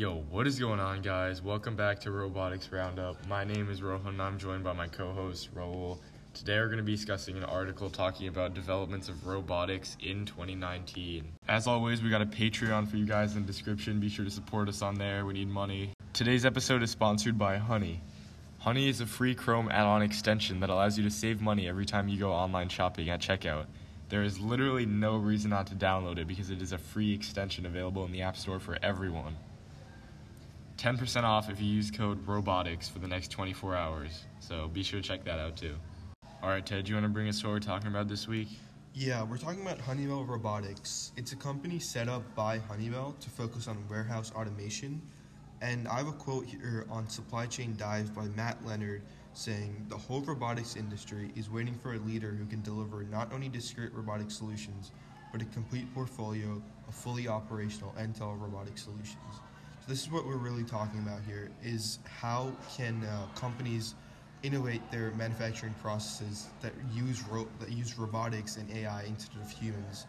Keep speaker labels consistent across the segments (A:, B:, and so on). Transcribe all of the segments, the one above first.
A: Yo, what is going on, guys? Welcome back to Robotics Roundup. My name is Rohan, and I'm joined by my co host, Raul. Today, we're going to be discussing an article talking about developments of robotics in 2019. As always, we got a Patreon for you guys in the description. Be sure to support us on there. We need money. Today's episode is sponsored by Honey. Honey is a free Chrome add on extension that allows you to save money every time you go online shopping at checkout. There is literally no reason not to download it because it is a free extension available in the App Store for everyone. 10% off if you use code ROBOTICS for the next 24 hours. So be sure to check that out too. All right, Ted, you want to bring us what we're talking about this week?
B: Yeah, we're talking about Honeywell Robotics. It's a company set up by Honeywell to focus on warehouse automation. And I have a quote here on Supply Chain Dive by Matt Leonard saying the whole robotics industry is waiting for a leader who can deliver not only discrete robotic solutions, but a complete portfolio of fully operational end-to-end robotic solutions. This is what we're really talking about here: is how can uh, companies innovate their manufacturing processes that use ro- that use robotics and AI instead of humans.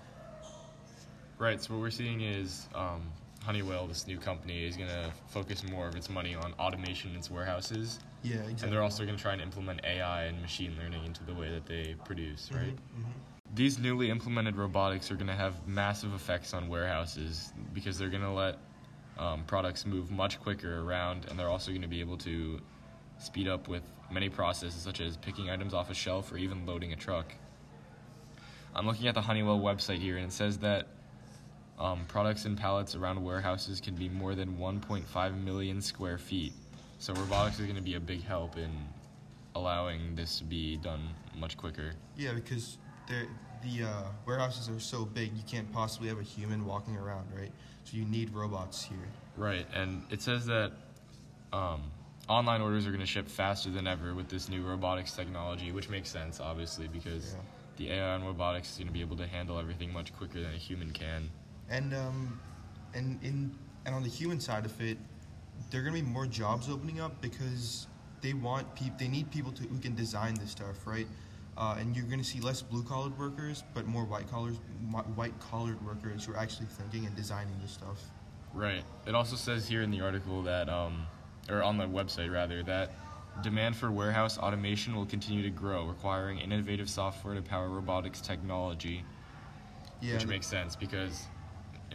A: Right. So what we're seeing is um, Honeywell, this new company, is going to focus more of its money on automation in its warehouses.
B: Yeah, exactly.
A: And they're also going to try and implement AI and machine learning into the way that they produce,
B: Mhm,
A: right?
B: mhm.
A: These newly implemented robotics are going to have massive effects on warehouses because they're going to let um, products move much quicker around, and they're also going to be able to speed up with many processes such as picking items off a shelf or even loading a truck. I'm looking at the Honeywell website here, and it says that um, products and pallets around warehouses can be more than 1.5 million square feet. So robotics is going to be a big help in allowing this to be done much quicker.
B: Yeah, because they're, the uh, warehouses are so big, you can't possibly have a human walking around, right? So you need robots here.
A: Right, and it says that um, online orders are going to ship faster than ever with this new robotics technology, which makes sense, obviously, because
B: Yeah.
A: the AI and robotics is going to be able to handle everything much quicker than a human can.
B: And um, and in and on the human side of it, there are gonna be more jobs opening up because they want people. They need people to, who can design this stuff, right? Uh, and you're gonna see less blue collared workers, but more white collars, white collared workers who are actually thinking and designing this stuff.
A: Right. It also says here in the article that, um, or on the website rather, that demand for warehouse automation will continue to grow, requiring innovative software to power robotics technology,
B: Yeah.
A: which makes sense because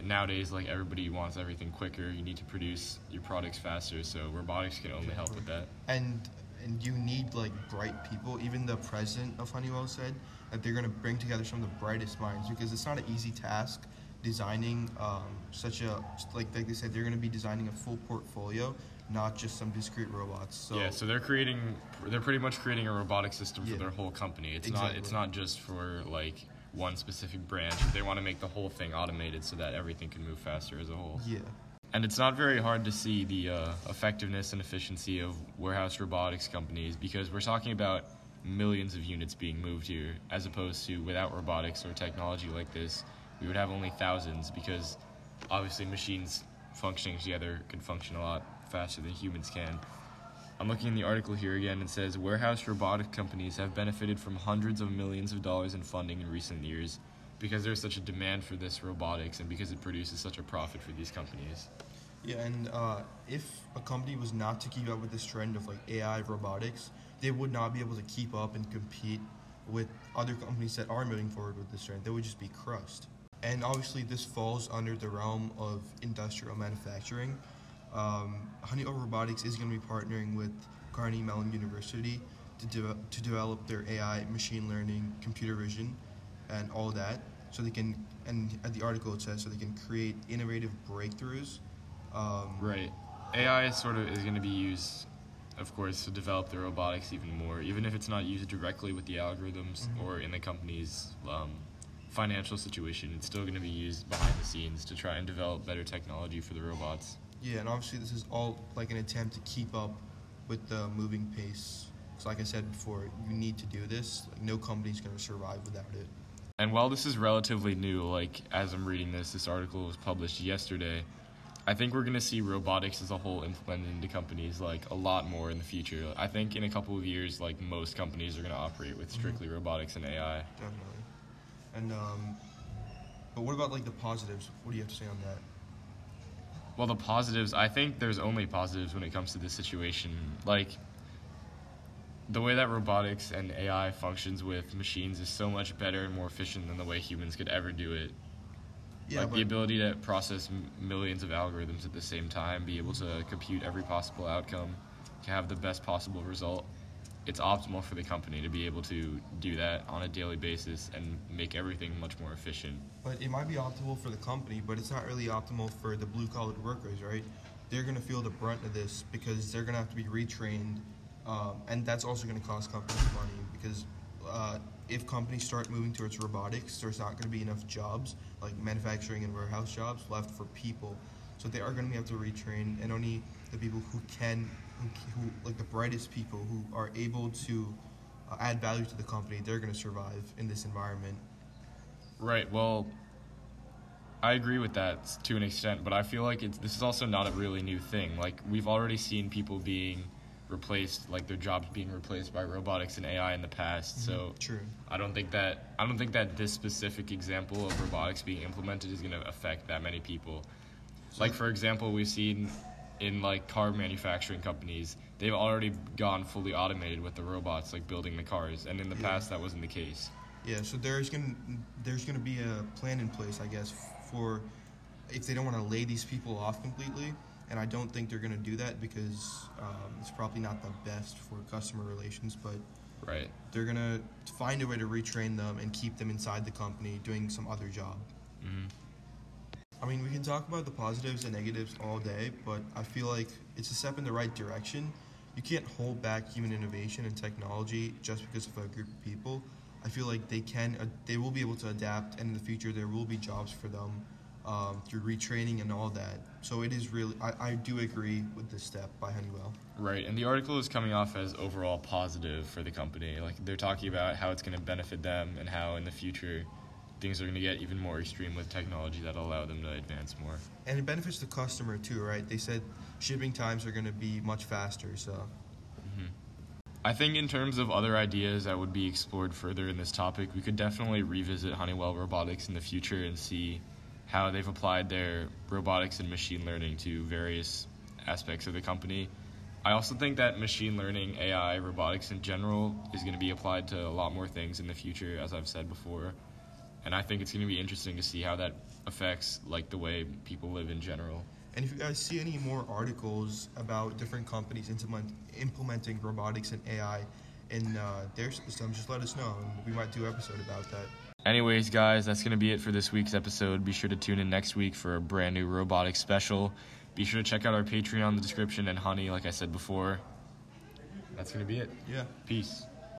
A: nowadays, like everybody wants everything quicker. You need to produce your products faster, so robotics can only help with that.
B: and and you need like bright people. Even the president of Honeywell said that they're gonna bring together some of the brightest minds because it's not an easy task designing um, such a like like they said they're gonna be designing a full portfolio, not just some discrete robots. So
A: yeah, so they're creating, they're pretty much creating a robotic system for
B: Yeah.
A: their whole company. It's not, it's not just for like one specific branch. They want to make the whole thing automated so that everything can move faster as a whole.
B: yeah,
A: And it's not very hard to see the uh, effectiveness and efficiency of warehouse robotics companies because we're talking about millions of units being moved here, as opposed to without robotics or technology like this, we would have only thousands because obviously machines functioning together can function a lot faster than humans can. I'm looking in the article here again. It says warehouse robotic companies have benefited from hundreds of millions of dollars in funding in recent years because there's such a demand for this robotics and because it produces such a profit for these companies.
B: yeah. And uh, if a company was not to keep up with this trend of like AI robotics, they would not be able to keep up and compete with other companies that are moving forward with this trend. They would just be crushed. And obviously, this falls under the realm of industrial manufacturing. Um, Honeywell Robotics is going to be partnering with Carnegie Mellon University to, de- to develop their AI, machine learning, computer vision, and all that. So they can, and at the article it says, so they can create innovative breakthroughs. Um,
A: Right. AI sort of is going to be used, of course, to develop the robotics even more, even if it's not used directly with the algorithms
B: Mhm.
A: or in the company's um, financial situation. It's still going to be used behind the scenes to try and develop better technology for the robots.
B: Yeah, and obviously this is all like an attempt to keep up with the moving pace. So like I said before, you need to do this. Like no company's going to survive without it.
A: And while this is relatively new, like as I'm reading this, this article was published yesterday. I think we're gonna see robotics as a whole implemented into companies like a lot more in the future. I think in a couple of years, like most companies are gonna operate with strictly robotics and AI.
B: Definitely. And um, but what about like the positives? What do you have to say on that?
A: Well, the positives, I think there's only positives when it comes to this situation. Like, the way that robotics and AI functions with machines is so much better and more efficient than the way humans could ever do it.
B: Yeah,
A: like the ability to process m- millions of algorithms at the same time, be able to compute every possible outcome, to have the best possible result. It's optimal for the company to be able to do that on a daily basis and make everything much more efficient.
B: But it might be optimal for the company, but it's not really optimal for the blue collar workers, right? They're going to feel the brunt of this because they're going to have to be retrained, and that's also going to cost companies money because uh, if companies start moving towards robotics, there's not going to be enough jobs, like manufacturing and warehouse jobs, left for people. So they are going to have to retrain, and only the people who can, who, who like the brightest people who are able to uh, add value to the company, they're going to survive in this environment.
A: Right. Well, I agree with that to an extent, but I feel like it's this is also not a really new thing. Like we've already seen people being replaced, like their jobs being replaced by robotics and AI in the past. Mm-hmm. So
B: True.
A: I don't think that I don't think that this specific example of robotics being implemented is going to affect that many people. Like for example, we've seen in like car manufacturing companies, they've already gone fully automated with the robots like building the cars, and in the
B: Yeah.
A: past that wasn't the case.
B: Yeah, so there's gonna there's gonna be a plan in place, I guess, for if they don't want to lay these people off completely, and I don't think they're gonna do that because um, it's probably not the best for customer relations, but
A: Right.
B: they're gonna find a way to retrain them and keep them inside the company doing some other job.
A: hmm
B: I mean, we can talk about the positives and negatives all day, but I feel like it's a step in the right direction. You can't hold back human innovation and technology just because of a group of people. I feel like they can, uh, they will be able to adapt, and in the future there will be jobs for them um, through retraining and all that. So it is really, I, I do agree with this step by Honeywell.
A: Right, and the article is coming off as overall positive for the company. Like they're talking about how it's going to benefit them and how in the future things are going to get even more extreme with technology that'll allow them to advance more.
B: And it benefits the customer too, right? They said shipping times are going to be much faster, so.
A: I think in terms of other ideas that would be explored further in this topic, we could definitely revisit Honeywell Robotics in the future and see how they've applied their robotics and machine learning to various aspects of the company. I also think that machine learning, AI, robotics in general is going to be applied to a lot more things in the future, as I've said before. And I think it's going to be interesting to see how that affects like the way people live in general.
B: And if you guys see any more articles about different companies implement, implementing robotics and AI in uh, their systems, just let us know, and we might do an episode about that.
A: Anyways, guys, that's going to be it for this week's episode. Be sure to tune in next week for a brand new robotics special. Be sure to check out our Patreon in the description and Honey, like I said before. That's going to be it.
B: Yeah.
A: Peace.